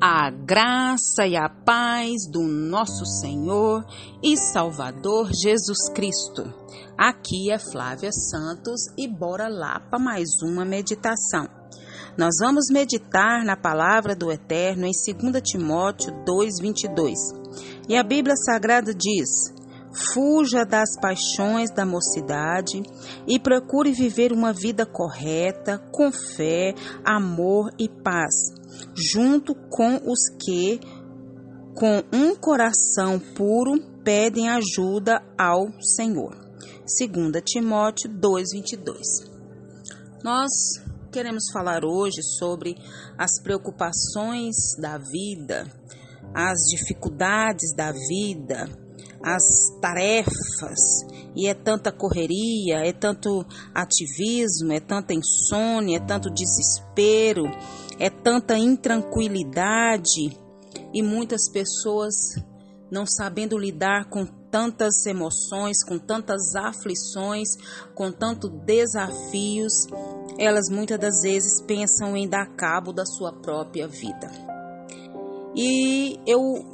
A graça e a paz do nosso Senhor e Salvador Jesus Cristo. Aqui é Flávia Santos e bora lá para mais uma meditação. Nós vamos meditar na palavra do Eterno em 2 Timóteo 2:22. E a Bíblia Sagrada diz: Fuja das paixões da mocidade e procure viver uma vida correta, com fé, amor e paz, junto com os que, com um coração puro, pedem ajuda ao Senhor. 2 Timóteo 2:22. Nós queremos falar hoje sobre as preocupações da vida, as dificuldades da vida, as tarefas, e é tanta correria, é tanto ativismo, é tanta insônia, é tanto desespero, é tanta intranquilidade e muitas pessoas não sabendo lidar com tantas emoções, com tantas aflições, com tantos desafios, elas muitas das vezes pensam em dar cabo da sua própria vida. E eu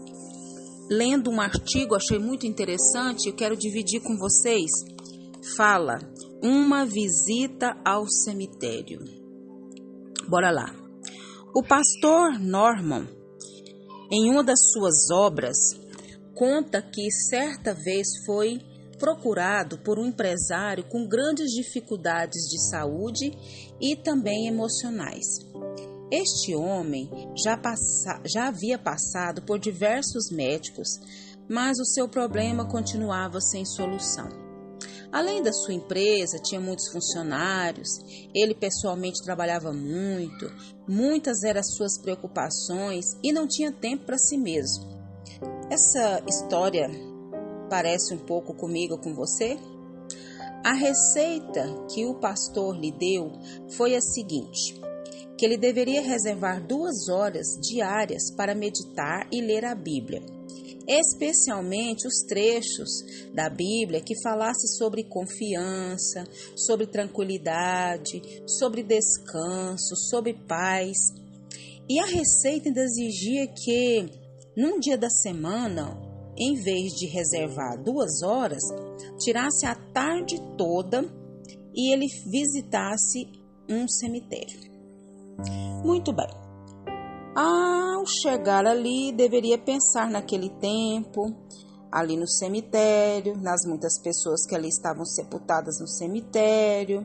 lendo um artigo, achei muito interessante, eu quero dividir com vocês. Fala: Uma visita ao cemitério. Bora lá. O pastor Norman, em uma das suas obras, conta que certa vez foi procurado por um empresário com grandes dificuldades de saúde e também emocionais. Este homem já, passa, já havia passado por diversos médicos, mas o seu problema continuava sem solução. Além da sua empresa, tinha muitos funcionários, ele pessoalmente trabalhava muito, muitas eram as suas preocupações e não tinha tempo para si mesmo. Essa história parece um pouco comigo com você? A receita que o pastor lhe deu foi a seguinte: que ele deveria reservar duas horas diárias para meditar e ler a Bíblia, especialmente os trechos da Bíblia que falasse sobre confiança, sobre tranquilidade, sobre descanso, sobre paz. E a receita exigia que, num dia da semana, em vez de reservar duas horas, tirasse a tarde toda e ele visitasse um cemitério. Muito bem. Ao chegar ali, deveria pensar naquele tempo, ali no cemitério, nas muitas pessoas que ali estavam sepultadas no cemitério,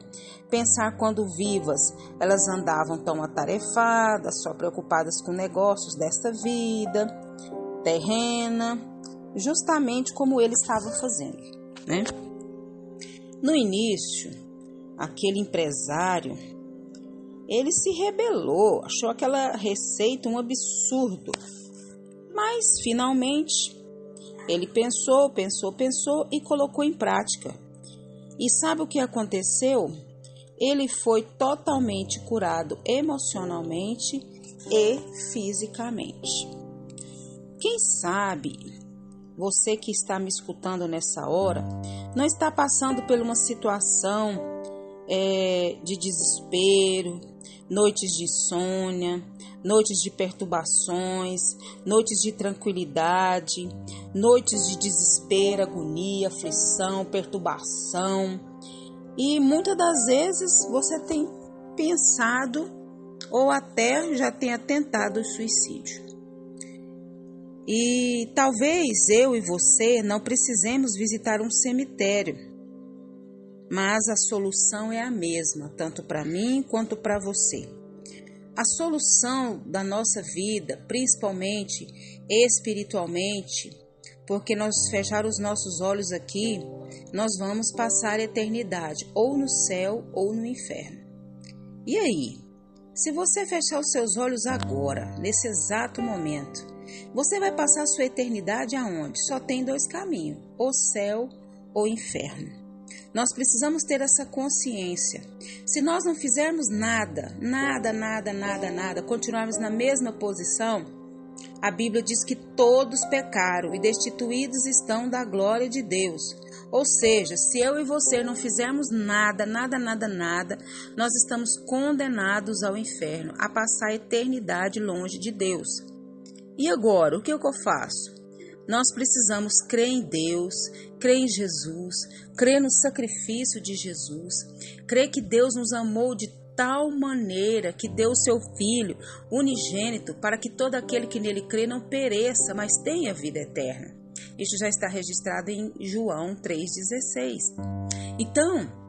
pensar quando vivas elas andavam tão atarefadas, só preocupadas com negócios desta vida terrena, justamente como ele estava fazendo, né? No início, aquele empresário ele se rebelou, achou aquela receita um absurdo. Mas finalmente ele pensou, pensou, pensou e colocou em prática. E sabe o que aconteceu? Ele foi totalmente curado emocionalmente e fisicamente. Quem sabe você que está me escutando nessa hora não está passando por uma situação é, de desespero, noites de insônia, noites de perturbações, noites de tranquilidade, noites de desespero, agonia, aflição, perturbação. E muitas das vezes você tem pensado ou até já tenha tentado o suicídio. E talvez eu e você não precisemos visitar um cemitério mas a solução é a mesma, tanto para mim quanto para você. A solução da nossa vida, principalmente espiritualmente, porque nós fechar os nossos olhos aqui, nós vamos passar a eternidade ou no céu ou no inferno. E aí? Se você fechar os seus olhos agora, nesse exato momento, você vai passar sua eternidade aonde? Só tem dois caminhos: ou céu ou inferno. Nós precisamos ter essa consciência. Se nós não fizermos nada, nada, nada, nada, nada, continuarmos na mesma posição, a Bíblia diz que todos pecaram e destituídos estão da glória de Deus. Ou seja, se eu e você não fizermos nada, nada, nada, nada, nós estamos condenados ao inferno, a passar a eternidade longe de Deus. E agora, o que, é que eu faço? Nós precisamos crer em Deus, crer em Jesus, crer no sacrifício de Jesus, crer que Deus nos amou de tal maneira que deu o seu Filho unigênito para que todo aquele que nele crê não pereça, mas tenha vida eterna. Isso já está registrado em João 3,16. Então,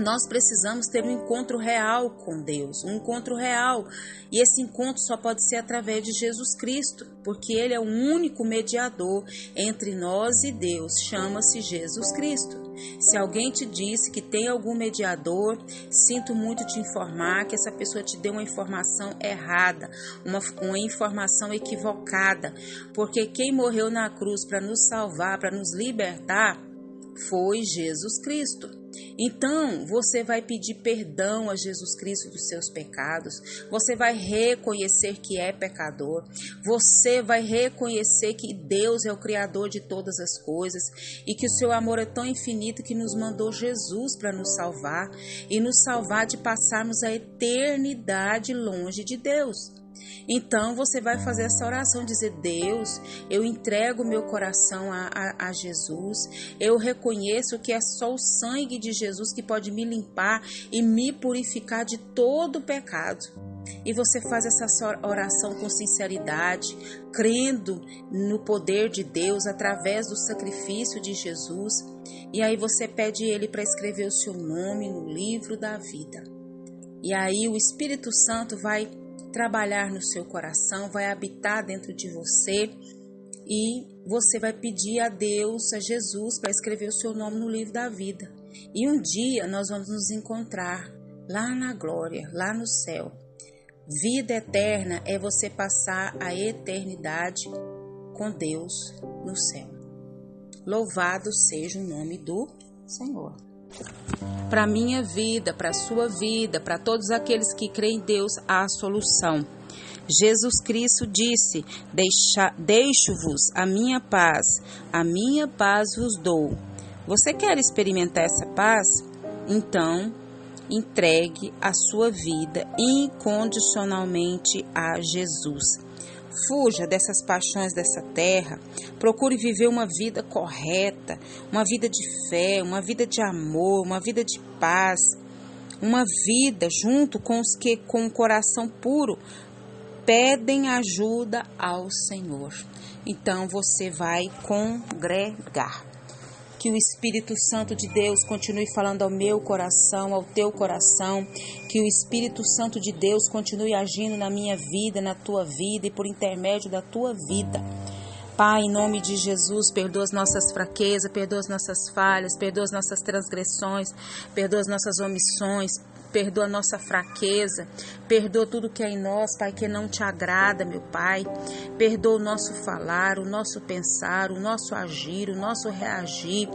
nós precisamos ter um encontro real com Deus, um encontro real. E esse encontro só pode ser através de Jesus Cristo, porque Ele é o único mediador entre nós e Deus, chama-se Jesus Cristo. Se alguém te disse que tem algum mediador, sinto muito te informar que essa pessoa te deu uma informação errada, uma, uma informação equivocada, porque quem morreu na cruz para nos salvar, para nos libertar, foi Jesus Cristo. Então, você vai pedir perdão a Jesus Cristo dos seus pecados, você vai reconhecer que é pecador, você vai reconhecer que Deus é o Criador de todas as coisas e que o seu amor é tão infinito que nos mandou Jesus para nos salvar e nos salvar de passarmos a eternidade longe de Deus. Então você vai fazer essa oração, dizer: Deus, eu entrego meu coração a, a, a, Jesus, eu reconheço que é só o sangue de Jesus que pode me limpar e me purificar de todo o pecado. E você faz essa oração com sinceridade, crendo no poder de Deus através do sacrifício de Jesus. E aí você pede Ele para escrever o seu nome no livro da vida. E aí o Espírito Santo vai trabalhar no seu coração, vai habitar dentro de você e você vai pedir a Deus, a Jesus, para escrever o seu nome no livro da vida. E um dia nós vamos nos encontrar lá na glória, lá no céu. Vida eterna é você passar a eternidade com Deus no céu. Louvado seja o nome do Senhor para a minha vida, para a sua vida, para todos aqueles que creem em Deus, há a solução. Jesus Cristo disse: Deixo-vos a minha paz, a minha paz vos dou. Você quer experimentar essa paz? Então, entregue a sua vida incondicionalmente a Jesus. Fuja dessas paixões dessa terra. Procure viver uma vida correta, uma vida de fé, uma vida de amor, uma vida de paz, uma vida junto com os que com o coração puro pedem ajuda ao Senhor. Então você vai congregar que o Espírito Santo de Deus continue falando ao meu coração, ao teu coração, que o Espírito Santo de Deus continue agindo na minha vida, na tua vida e por intermédio da tua vida. Pai, em nome de Jesus, perdoa as nossas fraquezas, perdoa as nossas falhas, perdoa as nossas transgressões, perdoa as nossas omissões, perdoa a nossa fraqueza, perdoa tudo que é em nós, Pai, que não te agrada, meu Pai. Perdoa o nosso falar, o nosso pensar, o nosso agir, o nosso reagir.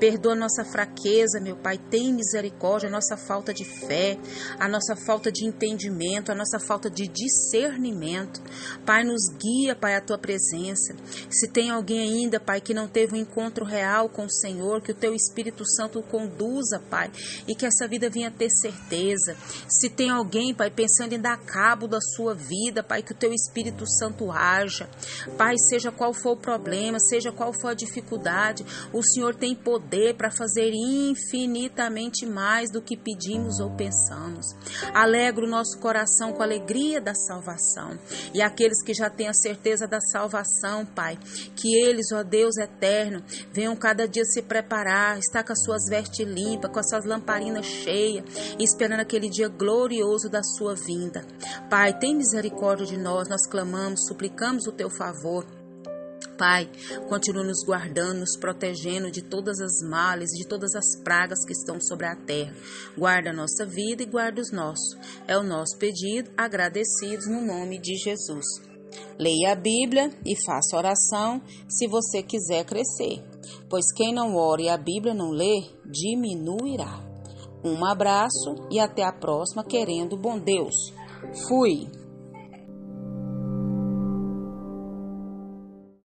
Perdoa a nossa fraqueza, meu Pai. Tem misericórdia, a nossa falta de fé, a nossa falta de entendimento, a nossa falta de discernimento. Pai, nos guia, Pai, a tua presença. Se tem alguém ainda, Pai, que não teve um encontro real com o Senhor, que o teu Espírito Santo o conduza, Pai, e que essa vida venha ter certeza. Se tem alguém, Pai, pensando em dar cabo da sua vida, Pai, que o teu Espírito Santo haja. Pai, seja qual for o problema, seja qual for a dificuldade, o Senhor tem poder para fazer infinitamente mais do que pedimos ou pensamos. Alegra o nosso coração com a alegria da salvação. E aqueles que já têm a certeza da salvação, Pai, que eles, ó Deus eterno, venham cada dia se preparar, estar com as suas vestes limpas, com as suas lamparinas cheias, esperando aquele dia glorioso da sua vinda. Pai, tem misericórdia de nós, nós clamamos, suplicamos o teu favor. Pai, continua nos guardando, nos protegendo de todas as males, de todas as pragas que estão sobre a terra. Guarda a nossa vida e guarda os nossos. É o nosso pedido, agradecidos no nome de Jesus. Leia a Bíblia e faça oração se você quiser crescer, pois quem não ora e a Bíblia não lê, diminuirá. Um abraço e até a próxima, querendo bom Deus. Fui!